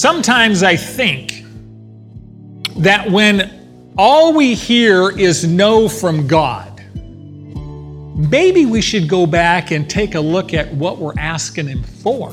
Sometimes I think that when all we hear is no from God, maybe we should go back and take a look at what we're asking Him for.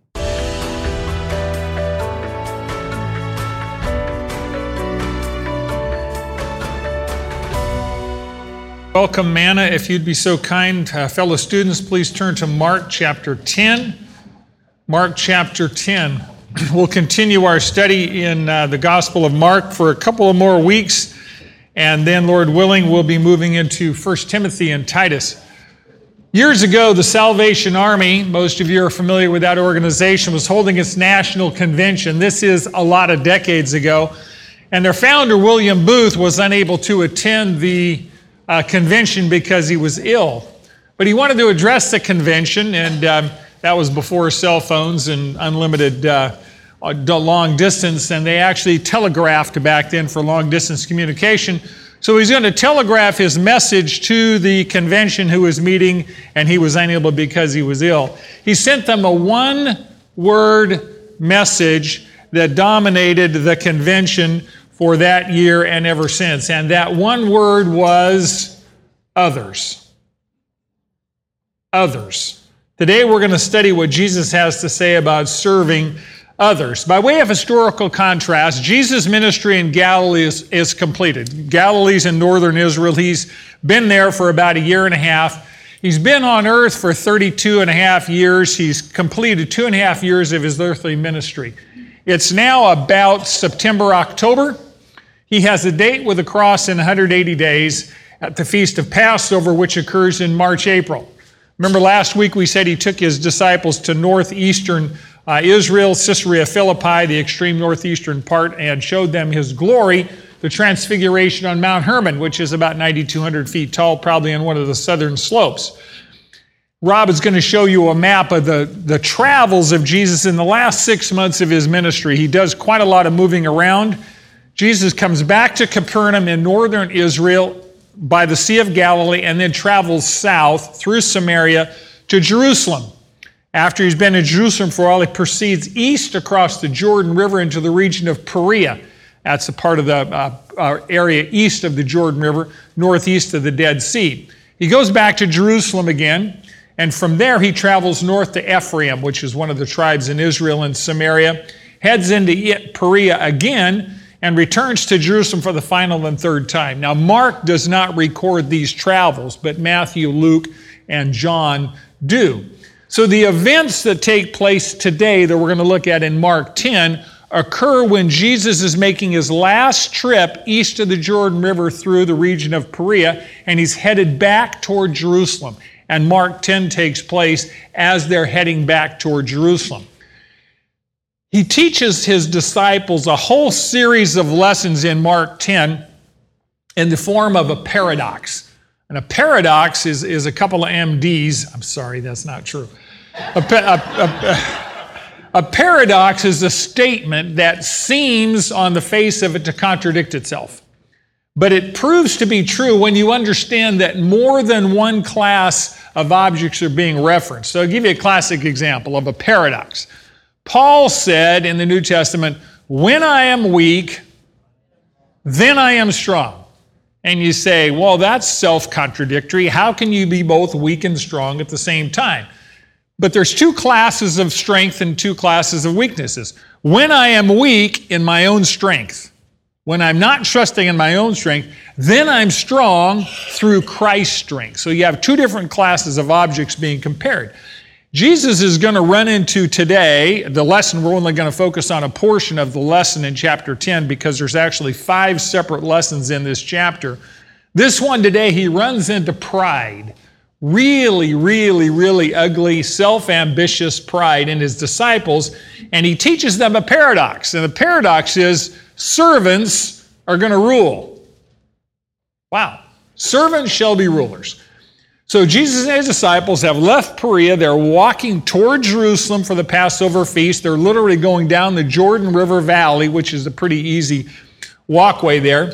Welcome, Manna. If you'd be so kind, uh, fellow students, please turn to Mark chapter 10. Mark chapter 10. We'll continue our study in uh, the Gospel of Mark for a couple of more weeks, and then, Lord willing, we'll be moving into 1 Timothy and Titus. Years ago, the Salvation Army, most of you are familiar with that organization, was holding its national convention. This is a lot of decades ago. And their founder, William Booth, was unable to attend the uh, convention because he was ill. But he wanted to address the convention, and um, that was before cell phones and unlimited uh, uh long distance, and they actually telegraphed back then for long distance communication. So he's going to telegraph his message to the convention who was meeting, and he was unable because he was ill. He sent them a one word message that dominated the convention for that year and ever since. And that one word was others. Others. Today we're going to study what Jesus has to say about serving others. By way of historical contrast, Jesus' ministry in Galilee is, is completed. Galilee's in northern Israel. He's been there for about a year and a half. He's been on earth for 32 and a half years. He's completed two and a half years of his earthly ministry. It's now about September, October. He has a date with the cross in 180 days at the Feast of Passover, which occurs in March, April. Remember last week we said he took his disciples to northeastern uh, Israel, Caesarea Philippi, the extreme northeastern part, and showed them his glory, the transfiguration on Mount Hermon, which is about 9,200 feet tall, probably on one of the southern slopes. Rob is going to show you a map of the, the travels of Jesus in the last six months of his ministry. He does quite a lot of moving around. Jesus comes back to Capernaum in northern Israel by the Sea of Galilee and then travels south through Samaria to Jerusalem. After he's been in Jerusalem for a while, he proceeds east across the Jordan River into the region of Perea. That's a part of the uh, uh, area east of the Jordan River, northeast of the Dead Sea. He goes back to Jerusalem again, and from there he travels north to Ephraim, which is one of the tribes in Israel and Samaria, heads into Perea again, and returns to Jerusalem for the final and third time. Now, Mark does not record these travels, but Matthew, Luke, and John do. So, the events that take place today that we're going to look at in Mark 10 occur when Jesus is making his last trip east of the Jordan River through the region of Perea, and he's headed back toward Jerusalem. And Mark 10 takes place as they're heading back toward Jerusalem. He teaches his disciples a whole series of lessons in Mark 10 in the form of a paradox. And a paradox is, is a couple of MDs. I'm sorry, that's not true. A, a, a, a paradox is a statement that seems on the face of it to contradict itself. But it proves to be true when you understand that more than one class of objects are being referenced. So I'll give you a classic example of a paradox. Paul said in the New Testament, When I am weak, then I am strong. And you say, Well, that's self contradictory. How can you be both weak and strong at the same time? But there's two classes of strength and two classes of weaknesses. When I am weak in my own strength, when I'm not trusting in my own strength, then I'm strong through Christ's strength. So you have two different classes of objects being compared. Jesus is going to run into today, the lesson, we're only going to focus on a portion of the lesson in chapter 10 because there's actually five separate lessons in this chapter. This one today, he runs into pride. really, really, really ugly, self ambitious pride in his disciples, and he teaches them a paradox. And the paradox is servants are going to rule. Wow. Servants shall be rulers. So Jesus and his disciples have left Perea. They're walking toward Jerusalem for the Passover feast. They're literally going down the Jordan River Valley, which is a pretty easy walkway there.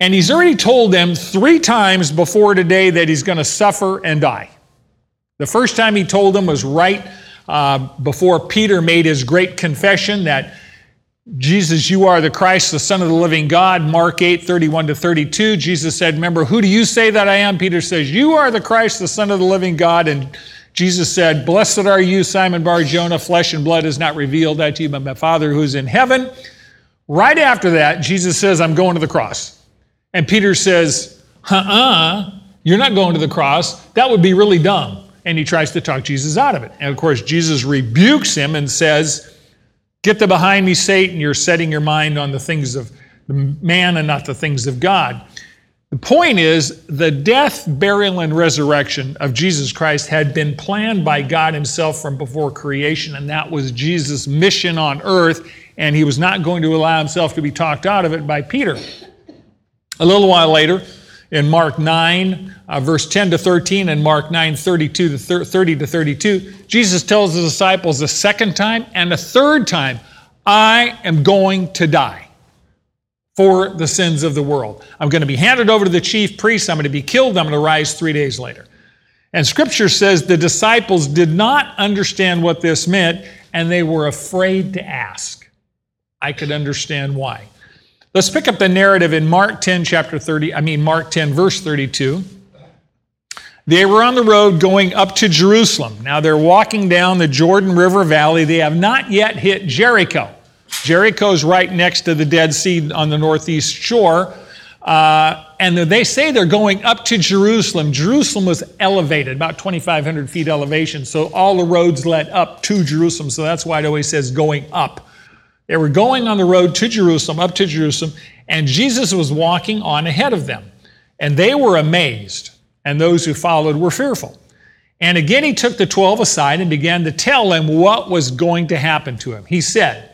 And he's already told them three times before today that he's going to suffer and die. The first time he told them was right uh, before Peter made his great confession that Jesus, you are the Christ, the Son of the living God. Mark 8, 31 to 32. Jesus said, Remember, who do you say that I am? Peter says, You are the Christ, the Son of the living God. And Jesus said, Blessed are you, Simon Bar Jonah. Flesh and blood has not revealed that to you, but my Father who's in heaven. Right after that, Jesus says, I'm going to the cross. And Peter says, Uh uh, you're not going to the cross. That would be really dumb. And he tries to talk Jesus out of it. And of course, Jesus rebukes him and says, Get the behind me, Satan. You're setting your mind on the things of man and not the things of God. The point is, the death, burial, and resurrection of Jesus Christ had been planned by God Himself from before creation, and that was Jesus' mission on earth, and He was not going to allow Himself to be talked out of it by Peter. A little while later, in Mark 9, uh, verse 10 to 13, and Mark 9, 32 to 30 to 32, Jesus tells the disciples a second time and a third time, I am going to die for the sins of the world. I'm going to be handed over to the chief priests. I'm going to be killed. I'm going to rise three days later. And scripture says the disciples did not understand what this meant and they were afraid to ask. I could understand why. Let's pick up the narrative in Mark 10, chapter 30, I mean, Mark 10, verse 32. They were on the road going up to Jerusalem. Now they're walking down the Jordan River Valley. They have not yet hit Jericho. Jericho's right next to the Dead Sea on the northeast shore. Uh, and they say they're going up to Jerusalem. Jerusalem was elevated, about 2,500 feet elevation, so all the roads led up to Jerusalem. So that's why it always says going up. They were going on the road to Jerusalem, up to Jerusalem, and Jesus was walking on ahead of them. And they were amazed, and those who followed were fearful. And again, he took the 12 aside and began to tell them what was going to happen to him. He said,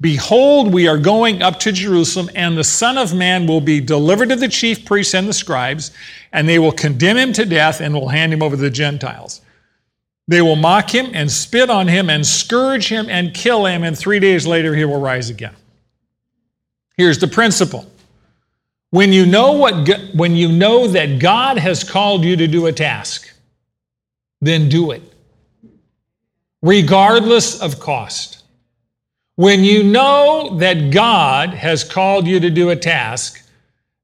Behold, we are going up to Jerusalem, and the Son of Man will be delivered to the chief priests and the scribes, and they will condemn him to death and will hand him over to the Gentiles. They will mock him and spit on him and scourge him and kill him, and three days later he will rise again. Here's the principle. When you know what when you know that God has called you to do a task, then do it. Regardless of cost. When you know that God has called you to do a task,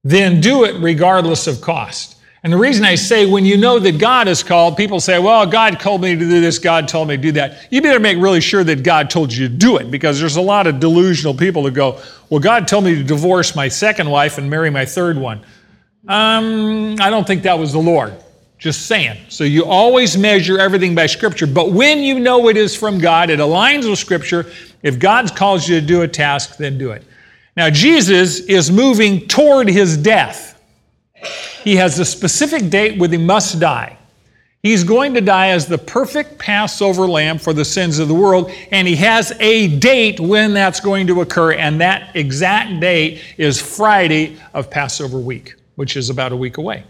then do it regardless of cost. And the reason I say when you know that God is called, people say, well, God called me to do this, God told me to do that. You better make really sure that God told you to do it because there's a lot of delusional people that go, well, God told me to divorce my second wife and marry my third one. Um, I don't think that was the Lord. Just saying. So you always measure everything by Scripture. But when you know it is from God, it aligns with Scripture. If God calls you to do a task, then do it. Now, Jesus is moving toward his death. He has a specific date when he must die. He's going to die as the perfect Passover lamb for the sins of the world, and he has a date when that's going to occur, and that exact date is Friday of Passover week, which is about a week away.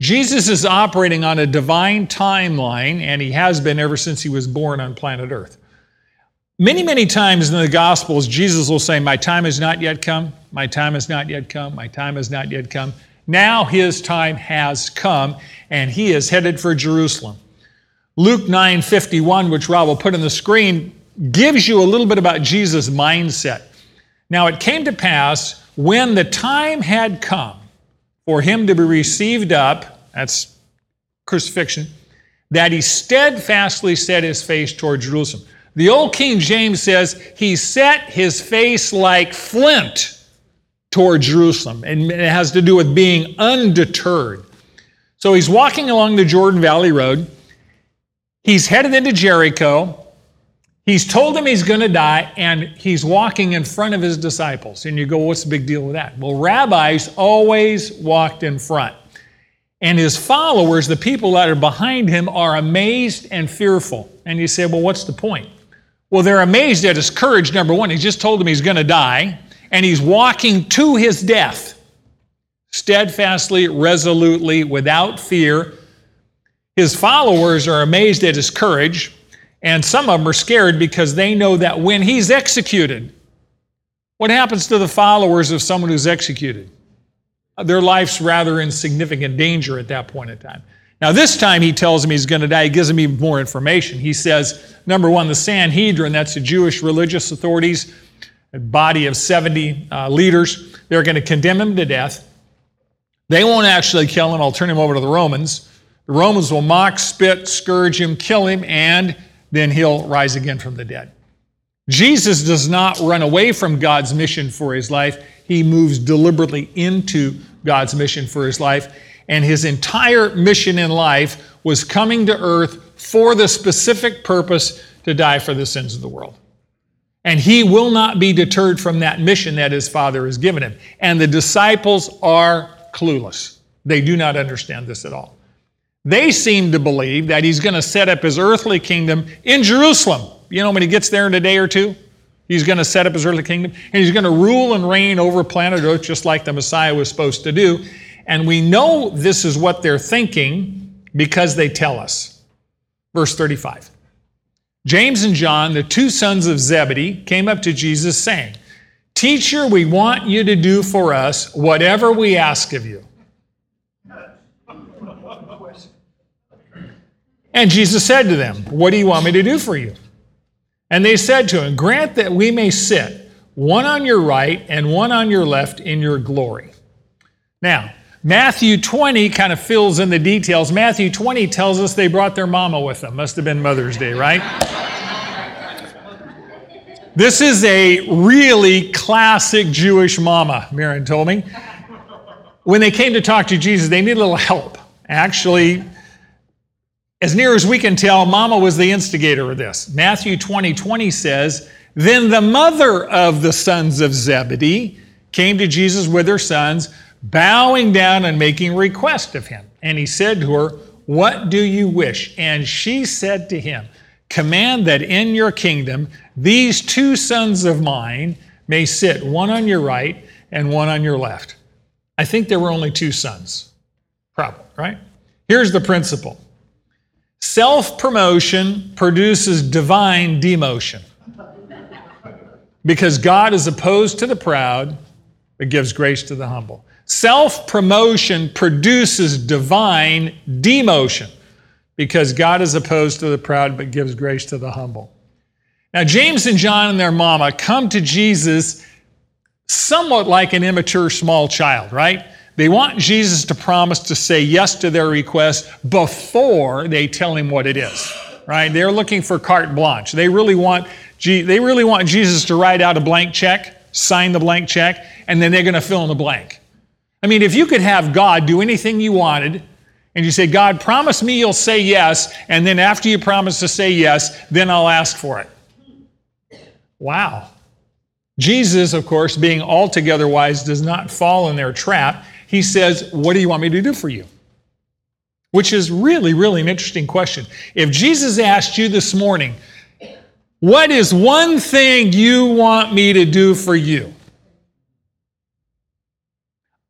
Jesus is operating on a divine timeline, and he has been ever since he was born on planet Earth. Many, many times in the Gospels, Jesus will say, My time has not yet come, my time has not yet come, my time has not yet come. Now his time has come, and he is headed for Jerusalem. Luke 9:51, which Rob will put on the screen, gives you a little bit about Jesus' mindset. Now it came to pass when the time had come for him to be received up, that's crucifixion, that he steadfastly set his face toward Jerusalem. The old King James says he set his face like flint toward Jerusalem. And it has to do with being undeterred. So he's walking along the Jordan Valley Road. He's headed into Jericho. He's told them he's going to die, and he's walking in front of his disciples. And you go, what's the big deal with that? Well, rabbis always walked in front. And his followers, the people that are behind him, are amazed and fearful. And you say, well, what's the point? Well, they're amazed at his courage, number one. He just told them he's going to die, and he's walking to his death steadfastly, resolutely, without fear. His followers are amazed at his courage, and some of them are scared because they know that when he's executed, what happens to the followers of someone who's executed? Their life's rather in significant danger at that point in time. Now, this time he tells him he's going to die. He gives him even more information. He says, number one, the Sanhedrin, that's the Jewish religious authorities, a body of 70 uh, leaders, they're going to condemn him to death. They won't actually kill him. I'll turn him over to the Romans. The Romans will mock, spit, scourge him, kill him, and then he'll rise again from the dead. Jesus does not run away from God's mission for his life. He moves deliberately into God's mission for his life. And his entire mission in life was coming to earth for the specific purpose to die for the sins of the world. And he will not be deterred from that mission that his Father has given him. And the disciples are clueless. They do not understand this at all. They seem to believe that he's going to set up his earthly kingdom in Jerusalem. You know, when he gets there in a day or two, he's going to set up his earthly kingdom and he's going to rule and reign over planet Earth just like the Messiah was supposed to do. And we know this is what they're thinking because they tell us. Verse 35. James and John, the two sons of Zebedee, came up to Jesus saying, Teacher, we want you to do for us whatever we ask of you. And Jesus said to them, What do you want me to do for you? And they said to him, Grant that we may sit, one on your right and one on your left, in your glory. Now, Matthew 20 kind of fills in the details. Matthew 20 tells us they brought their mama with them. Must have been Mother's Day, right? This is a really classic Jewish mama, Maren told me. When they came to talk to Jesus, they needed a little help. Actually, as near as we can tell, mama was the instigator of this. Matthew 20 20 says, Then the mother of the sons of Zebedee came to Jesus with her sons, bowing down and making request of him. And he said to her, What do you wish? And she said to him, Command that in your kingdom these two sons of mine may sit, one on your right and one on your left. I think there were only two sons, Problem, right? Here's the principle self promotion produces divine demotion. Because God is opposed to the proud, but gives grace to the humble. Self promotion produces divine demotion because God is opposed to the proud but gives grace to the humble. Now, James and John and their mama come to Jesus somewhat like an immature small child, right? They want Jesus to promise to say yes to their request before they tell him what it is, right? They're looking for carte blanche. They really want, they really want Jesus to write out a blank check, sign the blank check, and then they're going to fill in the blank. I mean, if you could have God do anything you wanted, and you say, God, promise me you'll say yes, and then after you promise to say yes, then I'll ask for it. Wow. Jesus, of course, being altogether wise, does not fall in their trap. He says, What do you want me to do for you? Which is really, really an interesting question. If Jesus asked you this morning, What is one thing you want me to do for you?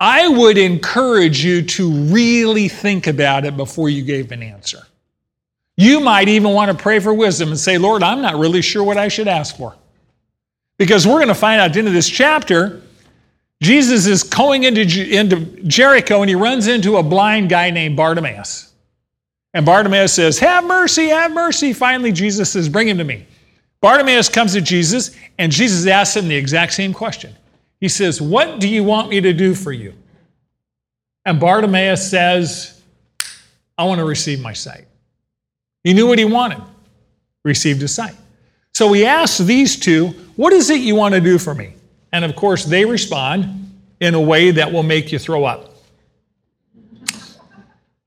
I would encourage you to really think about it before you gave an answer. You might even want to pray for wisdom and say, Lord, I'm not really sure what I should ask for. Because we're going to find out at the end of this chapter, Jesus is going into, into Jericho and he runs into a blind guy named Bartimaeus. And Bartimaeus says, Have mercy, have mercy. Finally, Jesus says, Bring him to me. Bartimaeus comes to Jesus, and Jesus asks him the exact same question he says, What do you want me to do for you? And Bartimaeus says, I want to receive my sight. He knew what he wanted, received his sight. So he asks these two, What is it you want to do for me? And of course, they respond in a way that will make you throw up.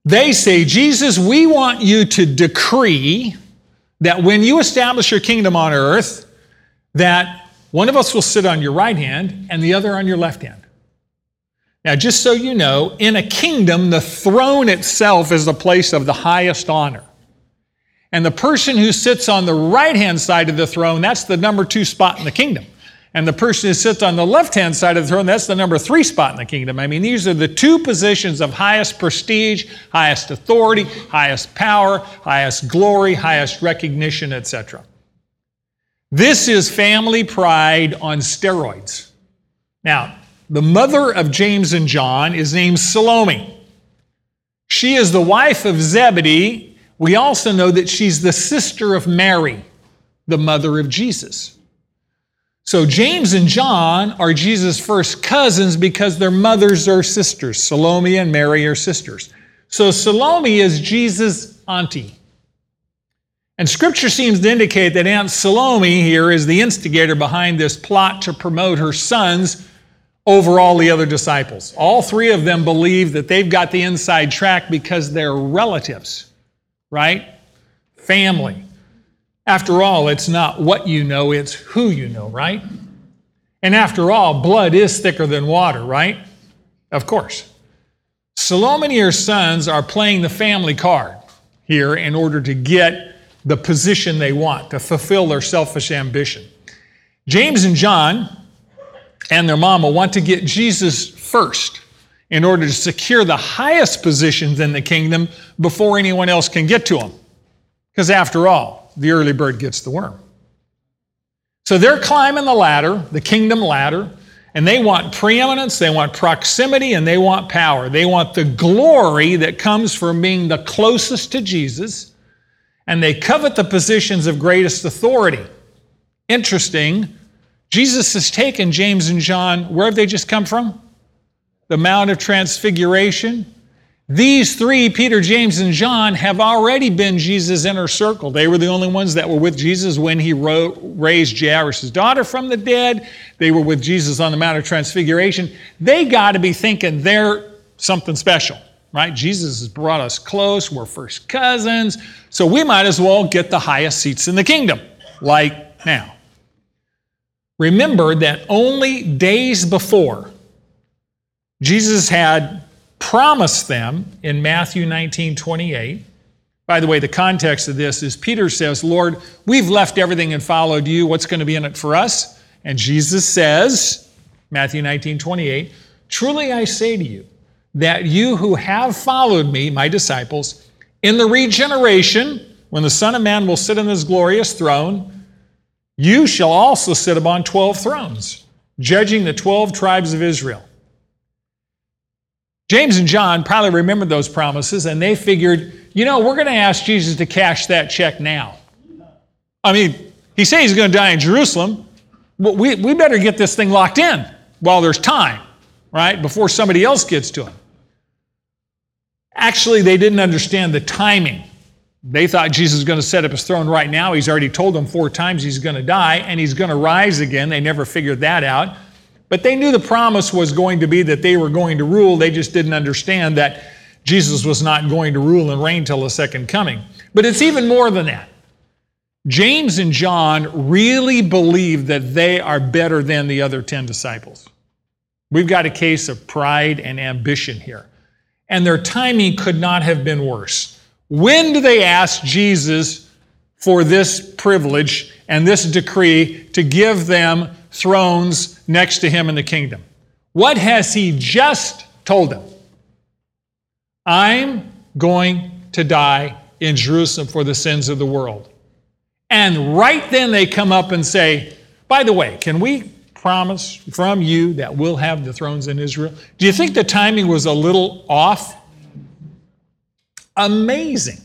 They say, Jesus, we want you to decree that when you establish your kingdom on earth, that one of us will sit on your right hand and the other on your left hand. Now, just so you know, in a kingdom, the throne itself is the place of the highest honor. And the person who sits on the right hand side of the throne, that's the number two spot in the kingdom. And the person who sits on the left hand side of the throne, that's the number three spot in the kingdom. I mean, these are the two positions of highest prestige, highest authority, highest power, highest glory, highest recognition, etc. This is family pride on steroids. Now, the mother of James and John is named Salome. She is the wife of Zebedee. We also know that she's the sister of Mary, the mother of Jesus. So James and John are Jesus' first cousins because their mothers are sisters. Salome and Mary are sisters. So Salome is Jesus' auntie. And scripture seems to indicate that Aunt Salome here is the instigator behind this plot to promote her sons over all the other disciples. All three of them believe that they've got the inside track because they're relatives, right? Family. After all, it's not what you know, it's who you know, right? And after all, blood is thicker than water, right? Of course. Salome and her sons are playing the family card here in order to get the position they want, to fulfill their selfish ambition. James and John and their mama want to get Jesus first in order to secure the highest positions in the kingdom before anyone else can get to them. Because after all, the early bird gets the worm. So they're climbing the ladder, the kingdom ladder, and they want preeminence, they want proximity, and they want power. They want the glory that comes from being the closest to Jesus, and they covet the positions of greatest authority. Interesting, Jesus has taken James and John, where have they just come from? The Mount of Transfiguration. These three, Peter, James, and John, have already been Jesus' inner circle. They were the only ones that were with Jesus when he raised Jairus' daughter from the dead. They were with Jesus on the Mount of Transfiguration. They got to be thinking they're something special, right? Jesus has brought us close. We're first cousins. So we might as well get the highest seats in the kingdom, like now. Remember that only days before, Jesus had promised them in Matthew 19 28. By the way, the context of this is Peter says, Lord, we've left everything and followed you. What's going to be in it for us? And Jesus says, Matthew 19 28, Truly I say to you, that you who have followed me, my disciples, in the regeneration, when the Son of Man will sit in his glorious throne, you shall also sit upon 12 thrones, judging the 12 tribes of Israel. James and John probably remembered those promises and they figured, you know, we're going to ask Jesus to cash that check now. I mean, he says he's going to die in Jerusalem. Well, we, we better get this thing locked in while there's time, right? Before somebody else gets to him. Actually, they didn't understand the timing they thought Jesus was going to set up his throne right now. He's already told them four times he's going to die and he's going to rise again. They never figured that out. But they knew the promise was going to be that they were going to rule. They just didn't understand that Jesus was not going to rule and reign till the second coming. But it's even more than that. James and John really believe that they are better than the other 10 disciples. We've got a case of pride and ambition here. And their timing could not have been worse. When do they ask Jesus for this privilege and this decree to give them thrones next to him in the kingdom? What has he just told them? I'm going to die in Jerusalem for the sins of the world. And right then they come up and say, By the way, can we promise from you that we'll have the thrones in Israel? Do you think the timing was a little off? Amazing.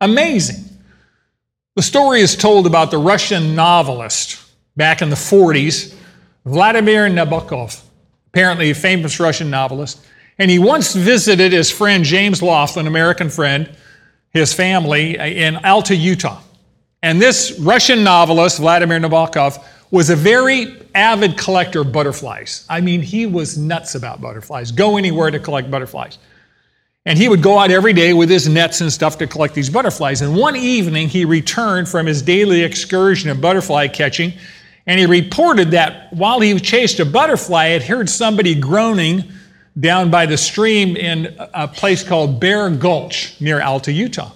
Amazing. The story is told about the Russian novelist back in the 40s, Vladimir Nabokov, apparently a famous Russian novelist. And he once visited his friend James Laughlin, American friend, his family uh, in Alta, Utah. And this Russian novelist, Vladimir Nabokov, was a very avid collector of butterflies. I mean, he was nuts about butterflies, go anywhere to collect butterflies. And he would go out every day with his nets and stuff to collect these butterflies. And one evening, he returned from his daily excursion of butterfly catching, and he reported that while he chased a butterfly, he had heard somebody groaning down by the stream in a place called Bear Gulch near Alta, Utah.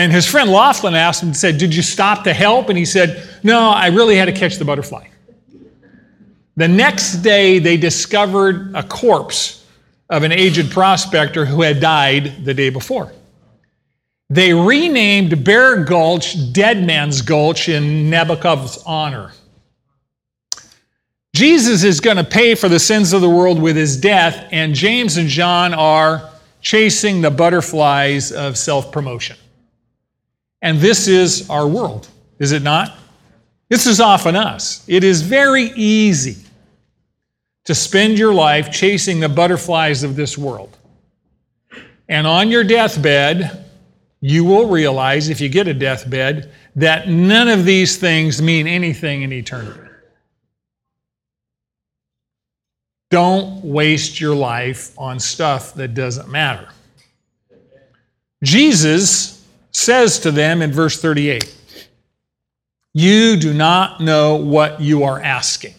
And his friend Laughlin asked him, said, Did you stop to help? And he said, No, I really had to catch the butterfly. The next day, they discovered a corpse of an aged prospector who had died the day before. They renamed Bear Gulch Dead Man's Gulch in Nabokov's honor. Jesus is going to pay for the sins of the world with his death, and James and John are chasing the butterflies of self promotion. And this is our world, is it not? This is often us. It is very easy to spend your life chasing the butterflies of this world. And on your deathbed, you will realize, if you get a deathbed, that none of these things mean anything in eternity. Don't waste your life on stuff that doesn't matter. Jesus says to them in verse 38 You do not know what you are asking.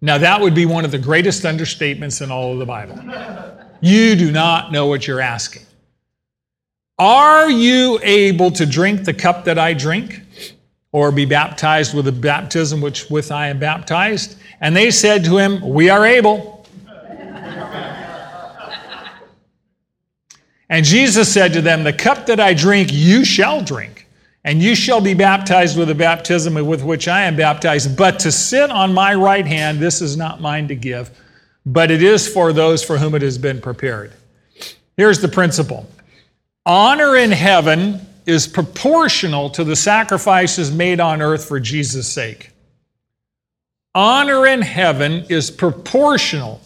Now, that would be one of the greatest understatements in all of the Bible. You do not know what you're asking. Are you able to drink the cup that I drink? Or be baptized with the baptism which with I am baptized? And they said to him, We are able. And Jesus said to them, The cup that I drink, you shall drink, and you shall be baptized with the baptism with which I am baptized. But to sit on my right hand, this is not mine to give, but it is for those for whom it has been prepared. Here's the principle honor in heaven is proportional to the sacrifices made on earth for Jesus' sake. Honor in heaven is proportional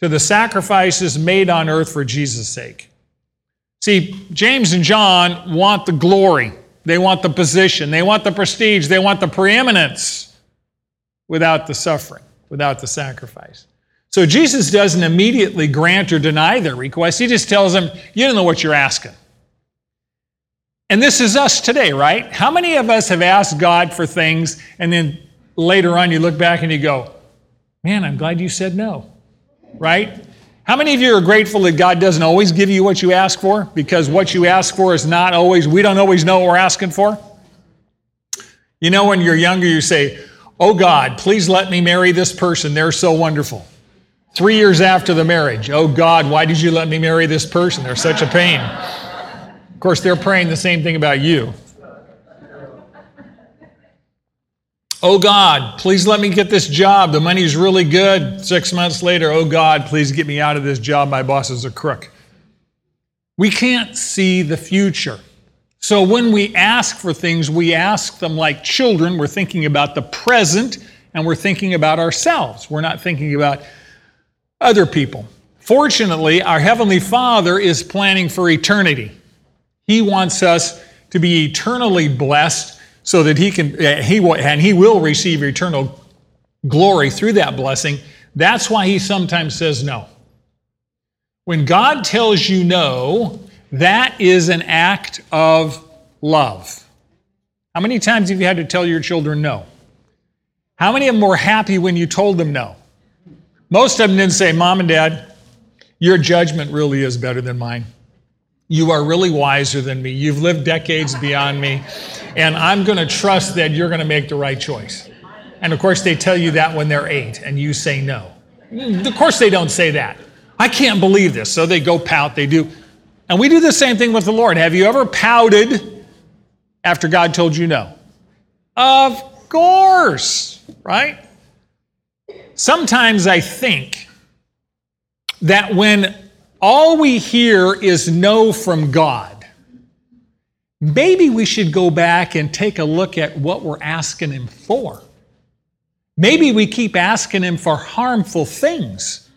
to the sacrifices made on earth for Jesus' sake. See, James and John want the glory, they want the position, they want the prestige, they want the preeminence without the suffering, without the sacrifice. So Jesus doesn't immediately grant or deny their request. He just tells them, You don't know what you're asking. And this is us today, right? How many of us have asked God for things and then later on you look back and you go, man, I'm glad you said no, right? How many of you are grateful that God doesn't always give you what you ask for? Because what you ask for is not always, we don't always know what we're asking for. You know, when you're younger, you say, Oh God, please let me marry this person. They're so wonderful. Three years after the marriage, Oh God, why did you let me marry this person? They're such a pain Of course, they're praying the same thing about you. Oh God, please let me get this job. The money's really good. Six months later, oh God, please get me out of this job. My boss is a crook. We can't see the future. So when we ask for things, we ask them like children. We're thinking about the present and we're thinking about ourselves. We're not thinking about other people. Fortunately, our Heavenly Father is planning for eternity. He wants us to be eternally blessed so that he can he will, and he will receive eternal glory through that blessing. That's why he sometimes says no. When God tells you no, that is an act of love. How many times have you had to tell your children no? How many of them were happy when you told them no? Most of them didn't say, Mom and Dad, your judgment really is better than mine. You are really wiser than me. You've lived decades beyond me. And I'm going to trust that you're going to make the right choice. And of course, they tell you that when they're eight, and you say no. Of course, they don't say that. I can't believe this. So they go pout, they do. And we do the same thing with the Lord. Have you ever pouted after God told you no? Of course, right? Sometimes I think that when all we hear is no from God. Maybe we should go back and take a look at what we're asking Him for. Maybe we keep asking Him for harmful things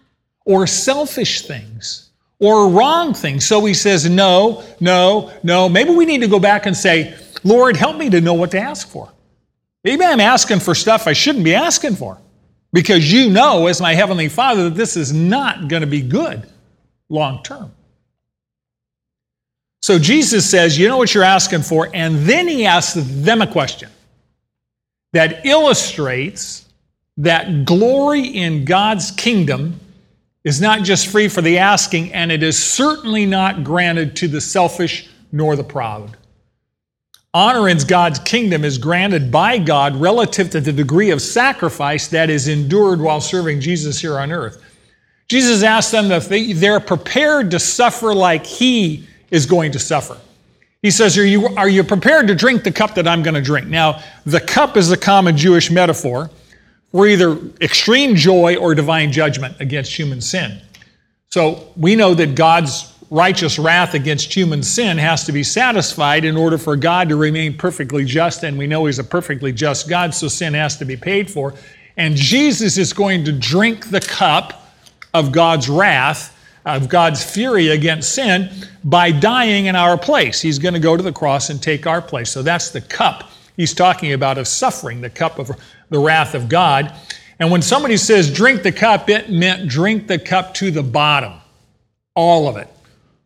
or selfish things or wrong things. So He says, no, no, no. Maybe we need to go back and say, Lord, help me to know what to ask for. Maybe I'm asking for stuff I shouldn't be asking for because you know, as my Heavenly Father, that this is not going to be good long term. So Jesus says, You know what you're asking for? And then he asks them a question that illustrates that glory in God's kingdom is not just free for the asking, and it is certainly not granted to the selfish nor the proud. Honor in God's kingdom is granted by God relative to the degree of sacrifice that is endured while serving Jesus here on earth. Jesus asked them if they're prepared to suffer like He is going to suffer. He says, are you, are you prepared to drink the cup that I'm going to drink? Now, the cup is a common Jewish metaphor for either extreme joy or divine judgment against human sin. So we know that God's righteous wrath against human sin has to be satisfied in order for God to remain perfectly just, and we know He's a perfectly just God, so sin has to be paid for. And Jesus is going to drink the cup of God's wrath of God's fury against sin by dying in our place. He's going to go to the cross and take our place. So that's the cup he's talking about of suffering, the cup of the wrath of God. And when somebody says drink the cup, it meant drink the cup to the bottom, all of it,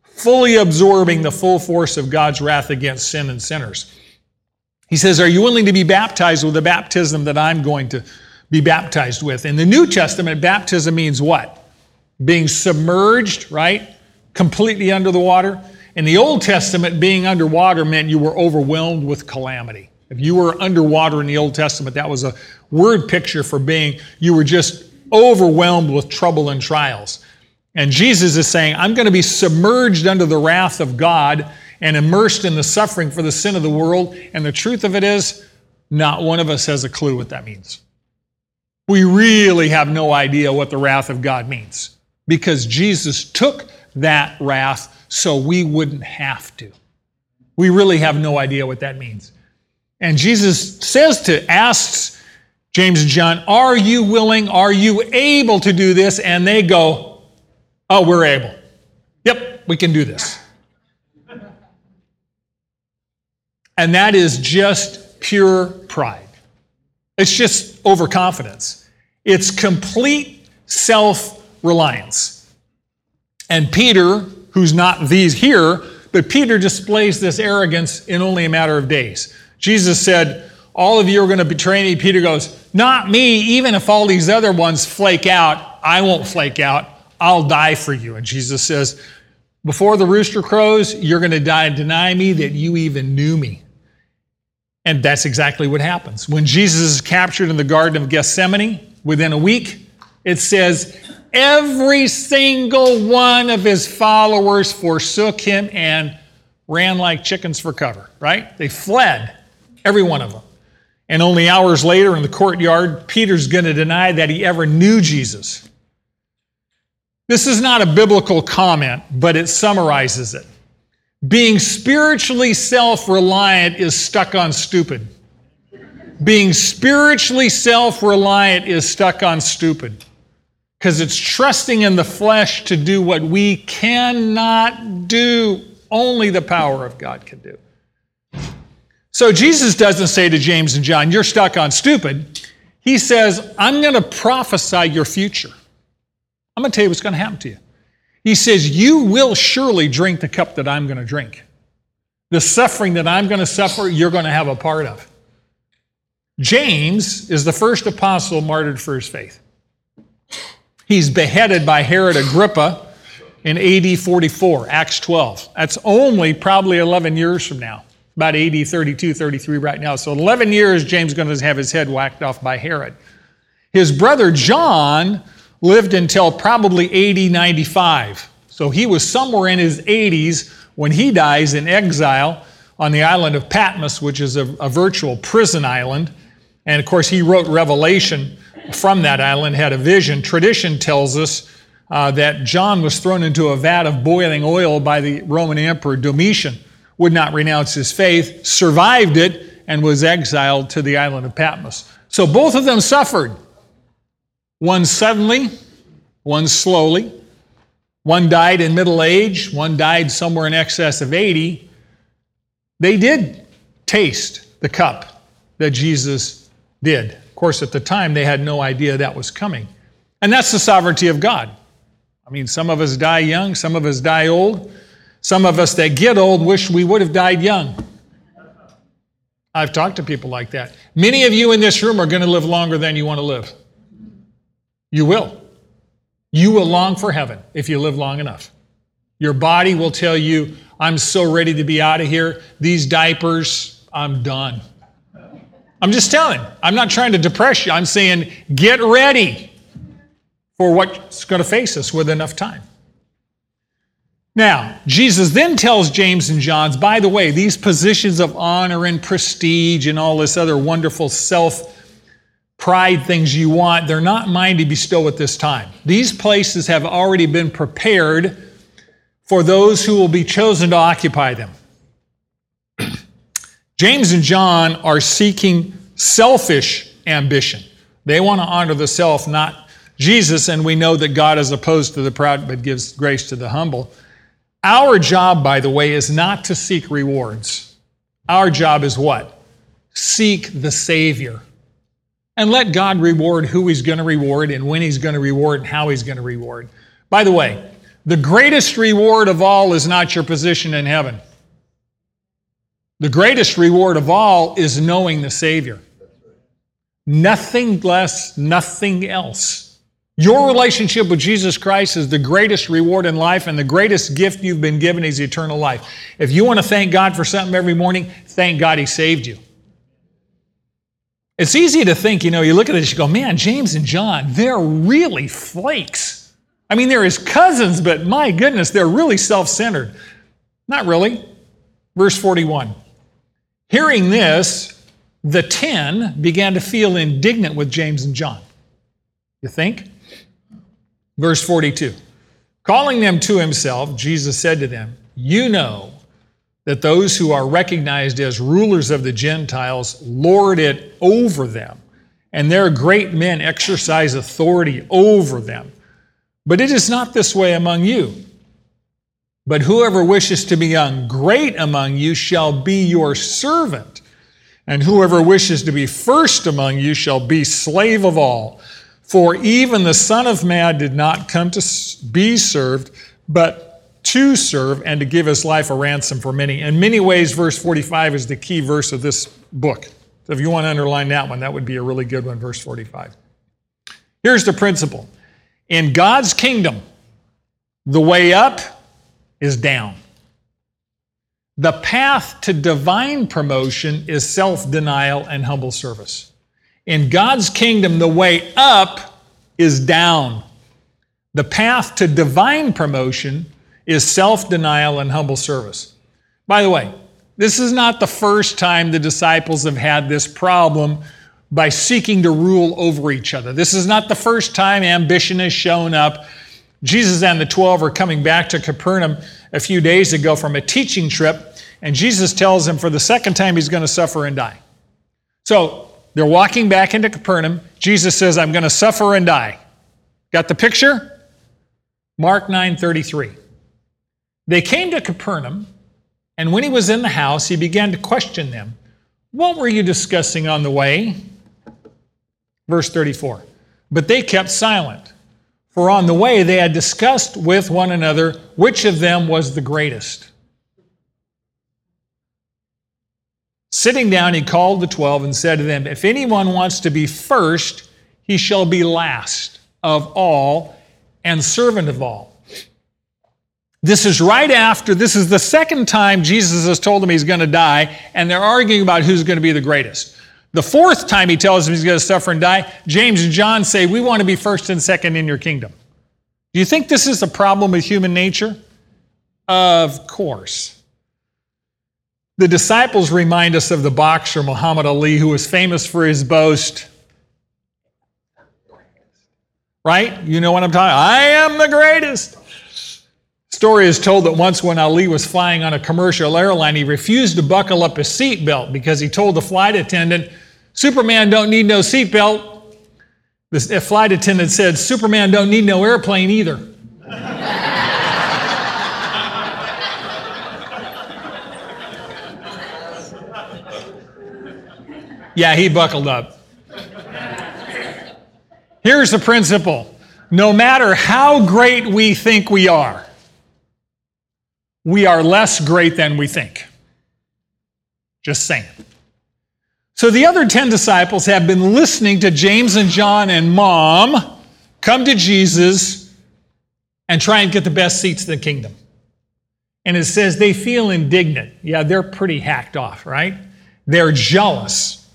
fully absorbing the full force of God's wrath against sin and sinners. He says, Are you willing to be baptized with the baptism that I'm going to be baptized with? In the New Testament, baptism means what? Being submerged, right? Completely under the water. In the Old Testament, being underwater meant you were overwhelmed with calamity. If you were underwater in the Old Testament, that was a word picture for being, you were just overwhelmed with trouble and trials. And Jesus is saying, I'm going to be submerged under the wrath of God and immersed in the suffering for the sin of the world. And the truth of it is, not one of us has a clue what that means. We really have no idea what the wrath of God means because Jesus took that wrath so we wouldn't have to. We really have no idea what that means. And Jesus says to, asks James and John, Are you willing? Are you able to do this? And they go, Oh, we're able. Yep, we can do this. And that is just pure pride. It's just overconfidence. It's complete self reliance. And Peter, who's not these here, but Peter displays this arrogance in only a matter of days. Jesus said, All of you are going to betray me. Peter goes, Not me. Even if all these other ones flake out, I won't flake out. I'll die for you. And Jesus says, Before the rooster crows, you're going to die, and deny me that you even knew me. And that's exactly what happens. When Jesus is captured in the Garden of Gethsemane, within a week, it says Every single one of his followers forsook him and ran like chickens for cover, right? They fled, every one of them. And only hours later in the courtyard, Peter's going to deny that he ever knew Jesus. This is not a biblical comment, but it summarizes it. Being spiritually self reliant is stuck on stupid. Being spiritually self reliant is stuck on stupid because it's trusting in the flesh to do what we cannot do. Only the power of God can do. So Jesus doesn't say to James and John, You're stuck on stupid. He says, I'm going to prophesy your future. I'm going to tell you what's going to happen to you. He says, You will surely drink the cup that I'm going to drink. The suffering that I'm going to suffer, you're going to have a part of. James is the first apostle martyred for his faith. He's beheaded by Herod Agrippa in AD 44, Acts 12. That's only probably 11 years from now, about AD 32, 33 right now. So 11 years, James is going to have his head whacked off by Herod. His brother John lived until probably AD 95. So he was somewhere in his 80s when he dies in exile on the island of Patmos, which is a, a virtual prison island. And of course, he wrote Revelation from that island had a vision. Tradition tells us uh, that John was thrown into a vat of boiling oil by the Roman Emperor Domitian, would not renounce his faith, survived it, and was exiled to the island of Patmos. So both of them suffered. One suddenly, one slowly. One died in middle age, one died somewhere in excess of 80. They did taste the cup that Jesus did course, at the time, they had no idea that was coming. And that's the sovereignty of God. I mean, some of us die young, some of us die old. Some of us that get old wish we would have died young. I've talked to people like that. Many of you in this room are going to live longer than you want to live. You will. You will long for heaven if you live long enough. Your body will tell you, I'm so ready to be out of here. These diapers, I'm done. I'm just telling. I'm not trying to depress you. I'm saying get ready for what's going to face us with enough time. Now, Jesus then tells James and John's, by the way, these positions of honor and prestige and all this other wonderful self pride things you want, they're not mine to bestow at this time. These places have already been prepared for those who will be chosen to occupy them. James and John are seeking selfish ambition. They want to honor the self, not Jesus, and we know that God is opposed to the proud but gives grace to the humble. Our job, by the way, is not to seek rewards. Our job is what? Seek the Savior. And let God reward who He's going to reward and when He's going to reward and how He's going to reward. By the way, the greatest reward of all is not your position in heaven. The greatest reward of all is knowing the Savior. Nothing less, nothing else. Your relationship with Jesus Christ is the greatest reward in life, and the greatest gift you've been given is eternal life. If you want to thank God for something every morning, thank God He saved you. It's easy to think, you know, you look at this, you go, man, James and John, they're really flakes. I mean, they're his cousins, but my goodness, they're really self centered. Not really. Verse 41. Hearing this, the ten began to feel indignant with James and John. You think? Verse 42. Calling them to himself, Jesus said to them, You know that those who are recognized as rulers of the Gentiles lord it over them, and their great men exercise authority over them. But it is not this way among you. But whoever wishes to become great among you shall be your servant. And whoever wishes to be first among you shall be slave of all. For even the Son of Man did not come to be served, but to serve and to give his life a ransom for many. In many ways, verse 45 is the key verse of this book. So if you want to underline that one, that would be a really good one, verse 45. Here's the principle in God's kingdom, the way up is down. The path to divine promotion is self denial and humble service. In God's kingdom, the way up is down. The path to divine promotion is self denial and humble service. By the way, this is not the first time the disciples have had this problem by seeking to rule over each other. This is not the first time ambition has shown up. Jesus and the 12 are coming back to Capernaum a few days ago from a teaching trip, and Jesus tells them for the second time he's going to suffer and die. So they're walking back into Capernaum. Jesus says, I'm going to suffer and die. Got the picture? Mark 9:33. They came to Capernaum, and when he was in the house, he began to question them. What were you discussing on the way? Verse 34. But they kept silent. On the way they had discussed with one another which of them was the greatest. Sitting down, he called the twelve and said to them, If anyone wants to be first, he shall be last of all and servant of all. This is right after, this is the second time Jesus has told them he's going to die, and they're arguing about who's going to be the greatest. The fourth time he tells him he's going to suffer and die, James and John say, We want to be first and second in your kingdom. Do you think this is a problem with human nature? Of course. The disciples remind us of the boxer Muhammad Ali, who was famous for his boast. Right? You know what I'm talking I am the greatest. Story is told that once when Ali was flying on a commercial airline, he refused to buckle up his seatbelt because he told the flight attendant, Superman don't need no seatbelt. The flight attendant said, Superman don't need no airplane either. yeah, he buckled up. Here's the principle no matter how great we think we are, we are less great than we think. Just saying. So the other 10 disciples have been listening to James and John and mom come to Jesus and try and get the best seats in the kingdom. And it says they feel indignant. Yeah, they're pretty hacked off, right? They're jealous.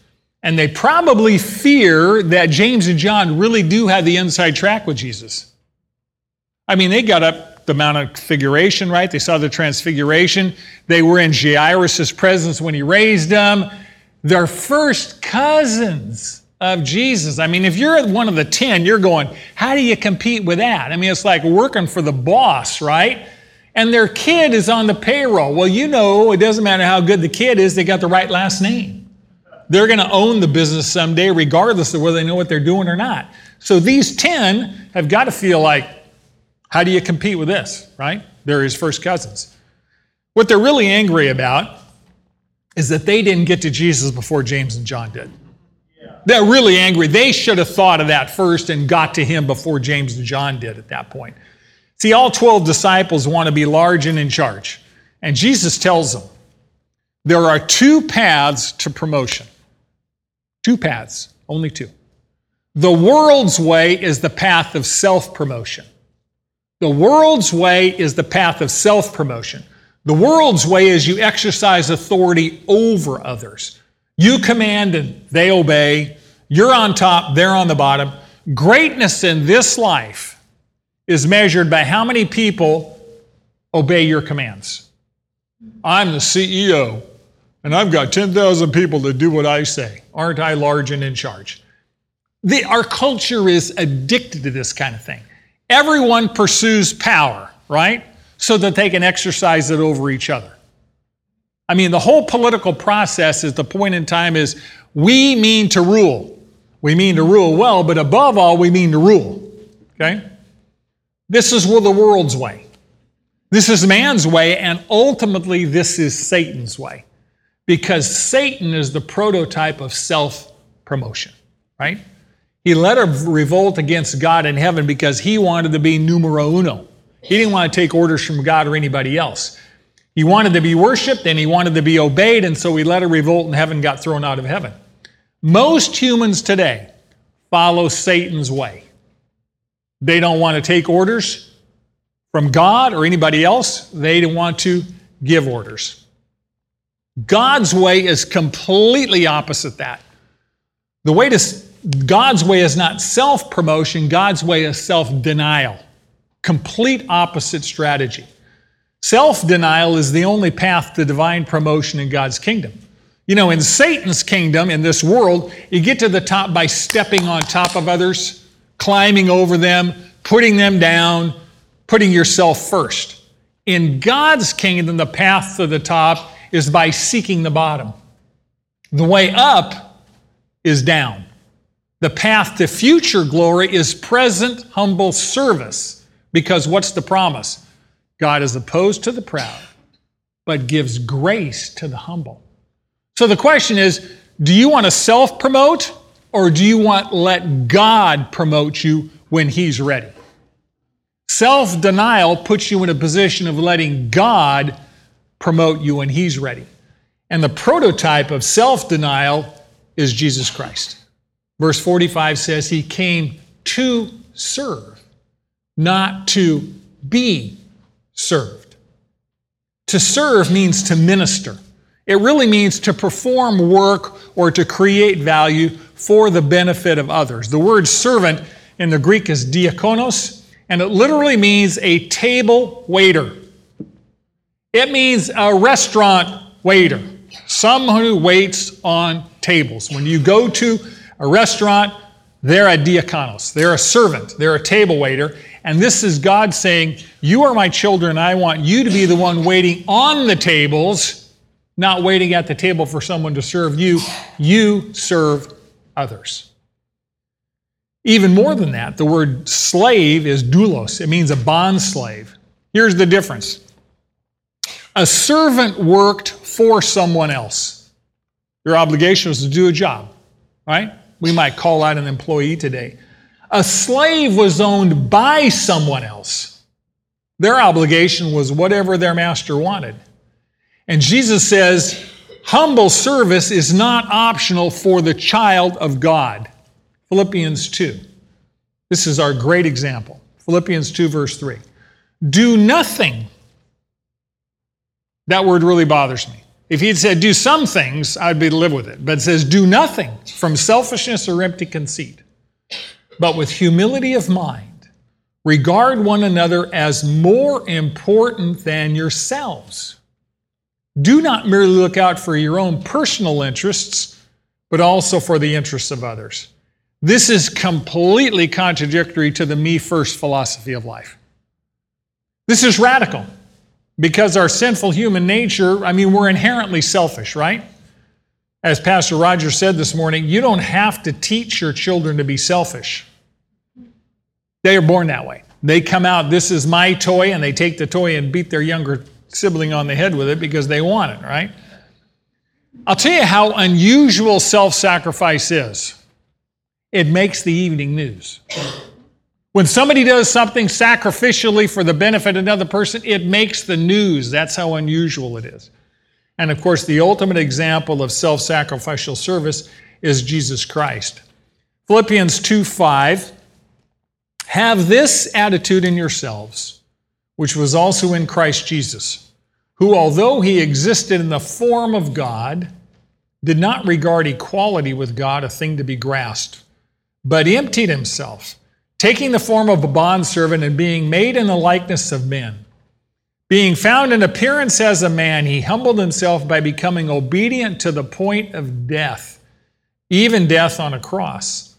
And they probably fear that James and John really do have the inside track with Jesus. I mean, they got up the Mount of Figuration, right? They saw the Transfiguration. They were in Jairus' presence when he raised them. They're first cousins of Jesus. I mean, if you're one of the 10, you're going, how do you compete with that? I mean, it's like working for the boss, right? And their kid is on the payroll. Well, you know, it doesn't matter how good the kid is, they got the right last name. They're going to own the business someday, regardless of whether they know what they're doing or not. So these 10 have got to feel like, how do you compete with this, right? They're his first cousins. What they're really angry about is that they didn't get to Jesus before James and John did. They're really angry. They should have thought of that first and got to him before James and John did at that point. See, all 12 disciples want to be large and in charge. And Jesus tells them there are two paths to promotion. Two paths, only two. The world's way is the path of self promotion. The world's way is the path of self promotion. The world's way is you exercise authority over others. You command and they obey. You're on top, they're on the bottom. Greatness in this life is measured by how many people obey your commands. I'm the CEO, and I've got 10,000 people to do what I say. Aren't I large and in charge? The, our culture is addicted to this kind of thing. Everyone pursues power, right? So that they can exercise it over each other. I mean, the whole political process is the point in time is we mean to rule. We mean to rule well, but above all, we mean to rule. Okay? This is the world's way. This is man's way, and ultimately, this is Satan's way. Because Satan is the prototype of self promotion, right? He led a revolt against God in heaven because he wanted to be numero uno. He didn't want to take orders from God or anybody else. He wanted to be worshiped and he wanted to be obeyed, and so he led a revolt and heaven, got thrown out of heaven. Most humans today follow Satan's way. They don't want to take orders from God or anybody else, they want to give orders. God's way is completely opposite that. The way to God's way is not self promotion, God's way is self denial. Complete opposite strategy. Self denial is the only path to divine promotion in God's kingdom. You know, in Satan's kingdom, in this world, you get to the top by stepping on top of others, climbing over them, putting them down, putting yourself first. In God's kingdom, the path to the top is by seeking the bottom. The way up is down. The path to future glory is present humble service. Because what's the promise? God is opposed to the proud, but gives grace to the humble. So the question is do you want to self promote or do you want to let God promote you when He's ready? Self denial puts you in a position of letting God promote you when He's ready. And the prototype of self denial is Jesus Christ. Verse 45 says, He came to serve, not to be served. To serve means to minister. It really means to perform work or to create value for the benefit of others. The word servant in the Greek is diakonos, and it literally means a table waiter. It means a restaurant waiter, someone who waits on tables. When you go to a restaurant, they're a diakonos, they're a servant, they're a table waiter, and this is God saying, You are my children. I want you to be the one waiting on the tables, not waiting at the table for someone to serve you. You serve others. Even more than that, the word slave is doulos, it means a bond slave. Here's the difference a servant worked for someone else. Your obligation was to do a job, right? We might call out an employee today. A slave was owned by someone else. Their obligation was whatever their master wanted. And Jesus says, humble service is not optional for the child of God. Philippians 2. This is our great example. Philippians 2, verse 3. Do nothing. That word really bothers me. If he had said do some things, I'd be to live with it. But it says do nothing from selfishness or empty conceit, but with humility of mind, regard one another as more important than yourselves. Do not merely look out for your own personal interests, but also for the interests of others. This is completely contradictory to the me first philosophy of life. This is radical because our sinful human nature, I mean, we're inherently selfish, right? As Pastor Roger said this morning, you don't have to teach your children to be selfish. They are born that way. They come out, this is my toy, and they take the toy and beat their younger sibling on the head with it because they want it, right? I'll tell you how unusual self sacrifice is it makes the evening news. When somebody does something sacrificially for the benefit of another person, it makes the news. That's how unusual it is. And of course, the ultimate example of self sacrificial service is Jesus Christ. Philippians 2 5 Have this attitude in yourselves, which was also in Christ Jesus, who, although he existed in the form of God, did not regard equality with God a thing to be grasped, but emptied himself taking the form of a bondservant and being made in the likeness of men. Being found in appearance as a man, he humbled himself by becoming obedient to the point of death, even death on a cross.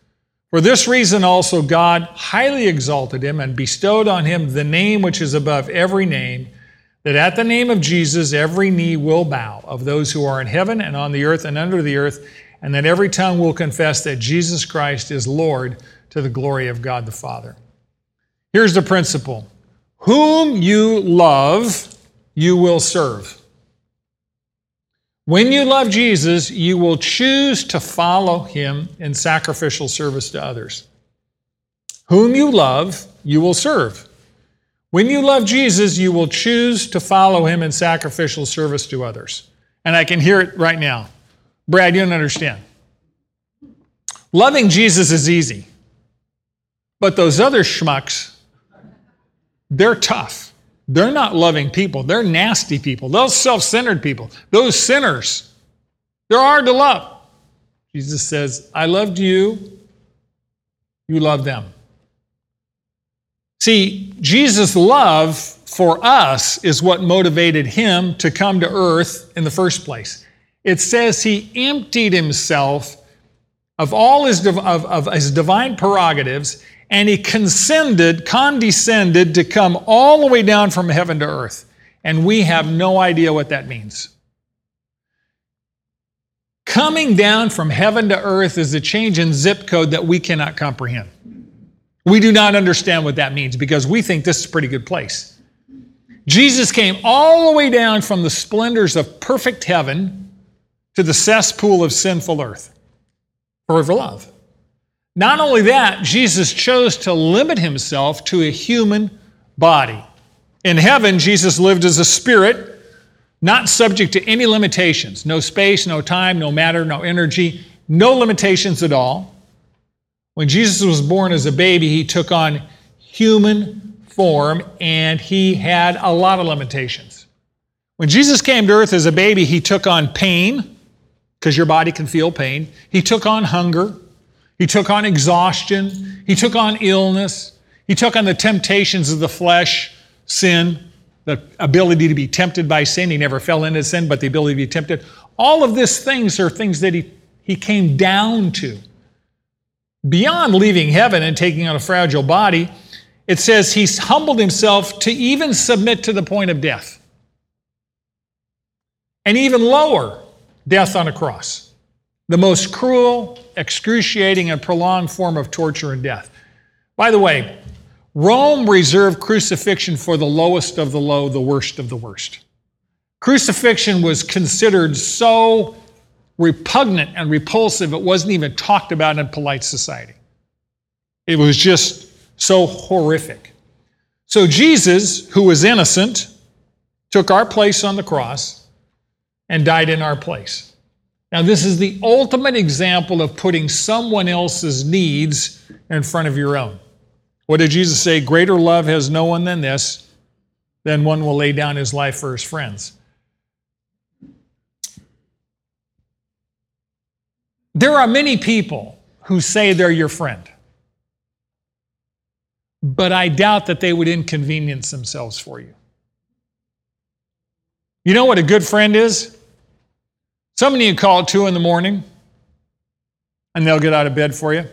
For this reason also God highly exalted him and bestowed on him the name which is above every name, that at the name of Jesus every knee will bow of those who are in heaven and on the earth and under the earth, and that every tongue will confess that Jesus Christ is Lord to the glory of God the Father. Here's the principle Whom you love, you will serve. When you love Jesus, you will choose to follow him in sacrificial service to others. Whom you love, you will serve. When you love Jesus, you will choose to follow him in sacrificial service to others. And I can hear it right now. Brad, you don't understand. Loving Jesus is easy. But those other schmucks, they're tough. They're not loving people. They're nasty people. Those self centered people, those sinners, they're hard to love. Jesus says, I loved you, you love them. See, Jesus' love for us is what motivated him to come to earth in the first place. It says he emptied himself of all his, of, of his divine prerogatives and he condescended, condescended to come all the way down from heaven to earth. And we have no idea what that means. Coming down from heaven to earth is a change in zip code that we cannot comprehend. We do not understand what that means because we think this is a pretty good place. Jesus came all the way down from the splendors of perfect heaven to the cesspool of sinful earth for love. Not only that, Jesus chose to limit himself to a human body. In heaven, Jesus lived as a spirit, not subject to any limitations no space, no time, no matter, no energy, no limitations at all. When Jesus was born as a baby, he took on human form and he had a lot of limitations. When Jesus came to earth as a baby, he took on pain, because your body can feel pain. He took on hunger. He took on exhaustion. He took on illness. He took on the temptations of the flesh, sin, the ability to be tempted by sin. He never fell into sin, but the ability to be tempted. All of these things are things that he, he came down to. Beyond leaving heaven and taking on a fragile body, it says he's humbled himself to even submit to the point of death. And even lower, death on a cross the most cruel, excruciating, and prolonged form of torture and death. By the way, Rome reserved crucifixion for the lowest of the low, the worst of the worst. Crucifixion was considered so repugnant and repulsive, it wasn't even talked about in polite society. It was just so horrific. So Jesus, who was innocent, took our place on the cross and died in our place. Now, this is the ultimate example of putting someone else's needs in front of your own. What did Jesus say? Greater love has no one than this then one will lay down his life for his friends. There are many people who say they're your friend, but I doubt that they would inconvenience themselves for you. You know what a good friend is? Somebody you call at two in the morning and they'll get out of bed for you.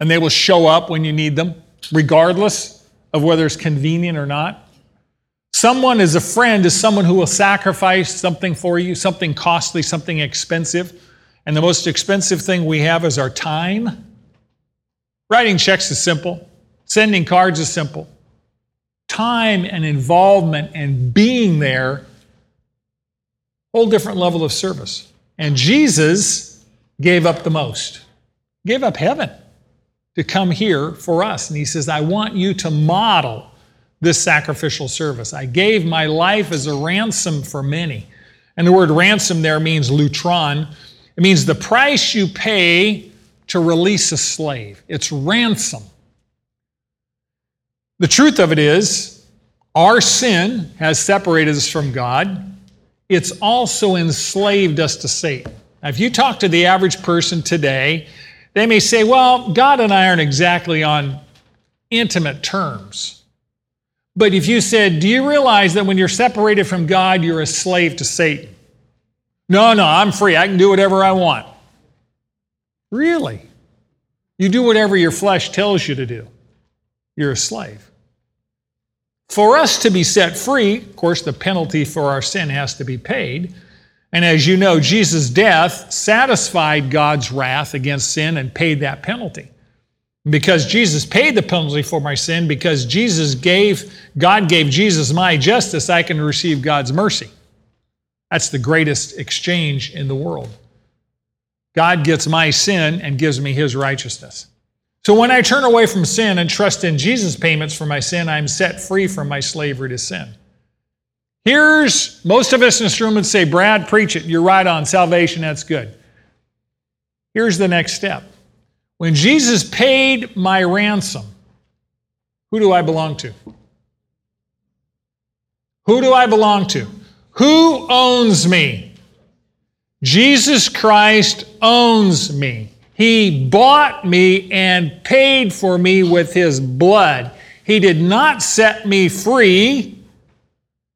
And they will show up when you need them, regardless of whether it's convenient or not. Someone as a friend is someone who will sacrifice something for you, something costly, something expensive. And the most expensive thing we have is our time. Writing checks is simple, sending cards is simple. Time and involvement and being there, whole different level of service. And Jesus gave up the most, gave up heaven to come here for us. And he says, I want you to model this sacrificial service. I gave my life as a ransom for many. And the word ransom there means lutron. It means the price you pay to release a slave. It's ransom. The truth of it is, our sin has separated us from God. It's also enslaved us to Satan. Now, if you talk to the average person today, they may say, well, God and I aren't exactly on intimate terms. But if you said, do you realize that when you're separated from God, you're a slave to Satan? No, no, I'm free. I can do whatever I want. Really? You do whatever your flesh tells you to do. You're a slave. For us to be set free, of course, the penalty for our sin has to be paid. And as you know, Jesus' death satisfied God's wrath against sin and paid that penalty. Because Jesus paid the penalty for my sin, because Jesus gave, God gave Jesus my justice, I can receive God's mercy. That's the greatest exchange in the world. God gets my sin and gives me his righteousness. So when I turn away from sin and trust in Jesus' payments for my sin, I'm set free from my slavery to sin. Here's most of us in this room would say, Brad, preach it. You're right on salvation. That's good. Here's the next step. When Jesus paid my ransom, who do I belong to? Who do I belong to? Who owns me? Jesus Christ owns me. He bought me and paid for me with his blood. He did not set me free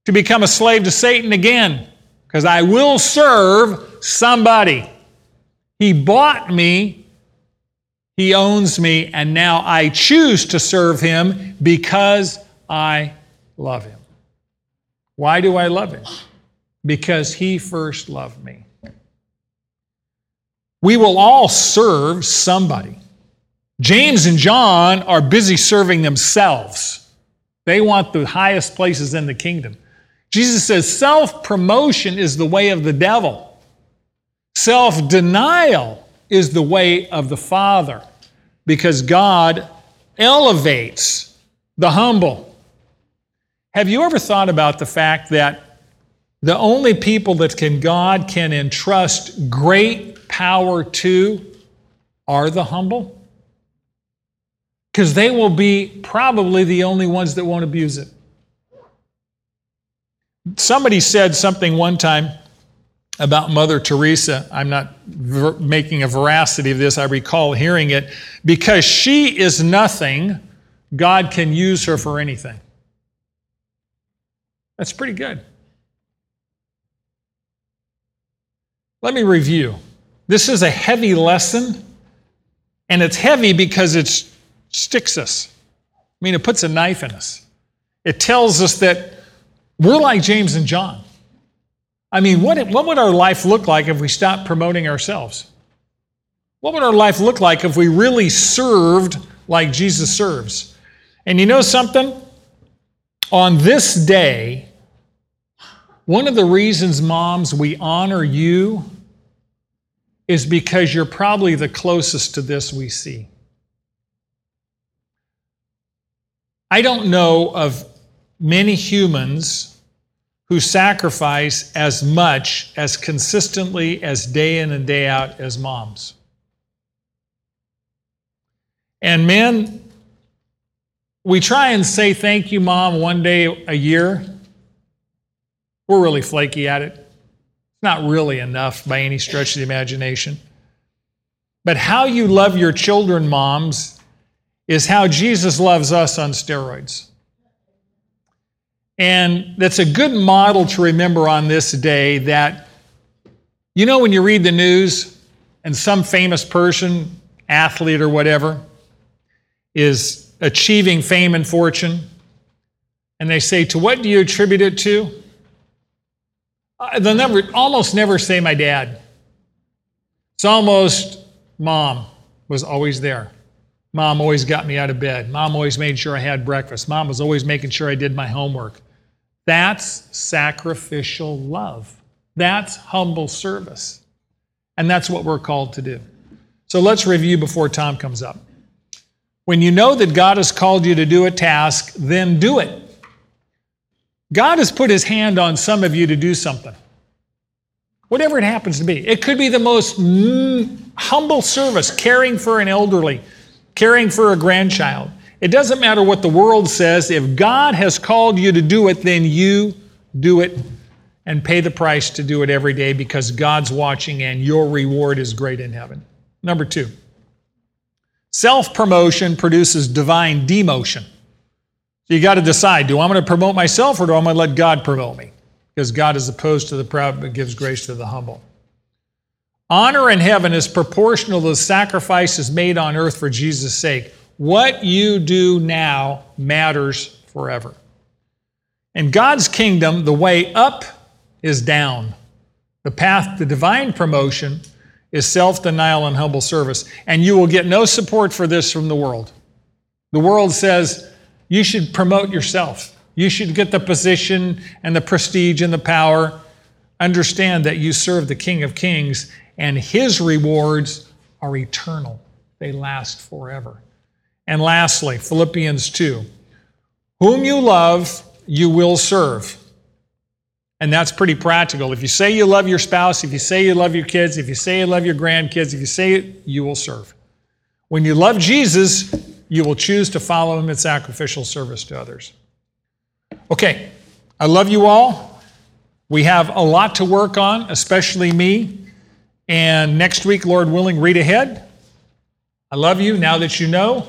to become a slave to Satan again because I will serve somebody. He bought me, He owns me, and now I choose to serve Him because I love Him. Why do I love Him? Because He first loved me. We will all serve somebody. James and John are busy serving themselves. They want the highest places in the kingdom. Jesus says self promotion is the way of the devil, self denial is the way of the Father because God elevates the humble. Have you ever thought about the fact that the only people that can God can entrust great power to are the humble? Because they will be probably the only ones that won't abuse it. Somebody said something one time about Mother Teresa. I'm not ver- making a veracity of this, I recall hearing it. Because she is nothing, God can use her for anything. That's pretty good. Let me review. This is a heavy lesson, and it's heavy because it sticks us. I mean, it puts a knife in us. It tells us that we're like James and John. I mean, what, what would our life look like if we stopped promoting ourselves? What would our life look like if we really served like Jesus serves? And you know something? On this day, one of the reasons, moms, we honor you is because you're probably the closest to this we see. I don't know of many humans who sacrifice as much, as consistently, as day in and day out as moms. And men, we try and say thank you, mom, one day a year. We're really flaky at it. Not really enough by any stretch of the imagination. But how you love your children, moms, is how Jesus loves us on steroids. And that's a good model to remember on this day that, you know, when you read the news and some famous person, athlete or whatever, is achieving fame and fortune, and they say, To what do you attribute it to? Uh, they'll never, almost never say my dad. It's almost mom was always there. Mom always got me out of bed. Mom always made sure I had breakfast. Mom was always making sure I did my homework. That's sacrificial love. That's humble service. And that's what we're called to do. So let's review before Tom comes up. When you know that God has called you to do a task, then do it. God has put his hand on some of you to do something. Whatever it happens to be. It could be the most mm, humble service, caring for an elderly, caring for a grandchild. It doesn't matter what the world says. If God has called you to do it, then you do it and pay the price to do it every day because God's watching and your reward is great in heaven. Number two, self promotion produces divine demotion. You got to decide do I want to promote myself or do I want to let God promote me? Because God is opposed to the proud but gives grace to the humble. Honor in heaven is proportional to the sacrifices made on earth for Jesus' sake. What you do now matters forever. In God's kingdom, the way up is down. The path to divine promotion is self denial and humble service. And you will get no support for this from the world. The world says you should promote yourself, you should get the position and the prestige and the power. Understand that you serve the King of Kings and his rewards are eternal, they last forever. And lastly, Philippians 2 Whom you love, you will serve. And that's pretty practical. If you say you love your spouse, if you say you love your kids, if you say you love your grandkids, if you say it, you will serve. When you love Jesus, you will choose to follow him in sacrificial service to others. Okay, I love you all. We have a lot to work on, especially me. And next week, Lord willing, read ahead. I love you now that you know.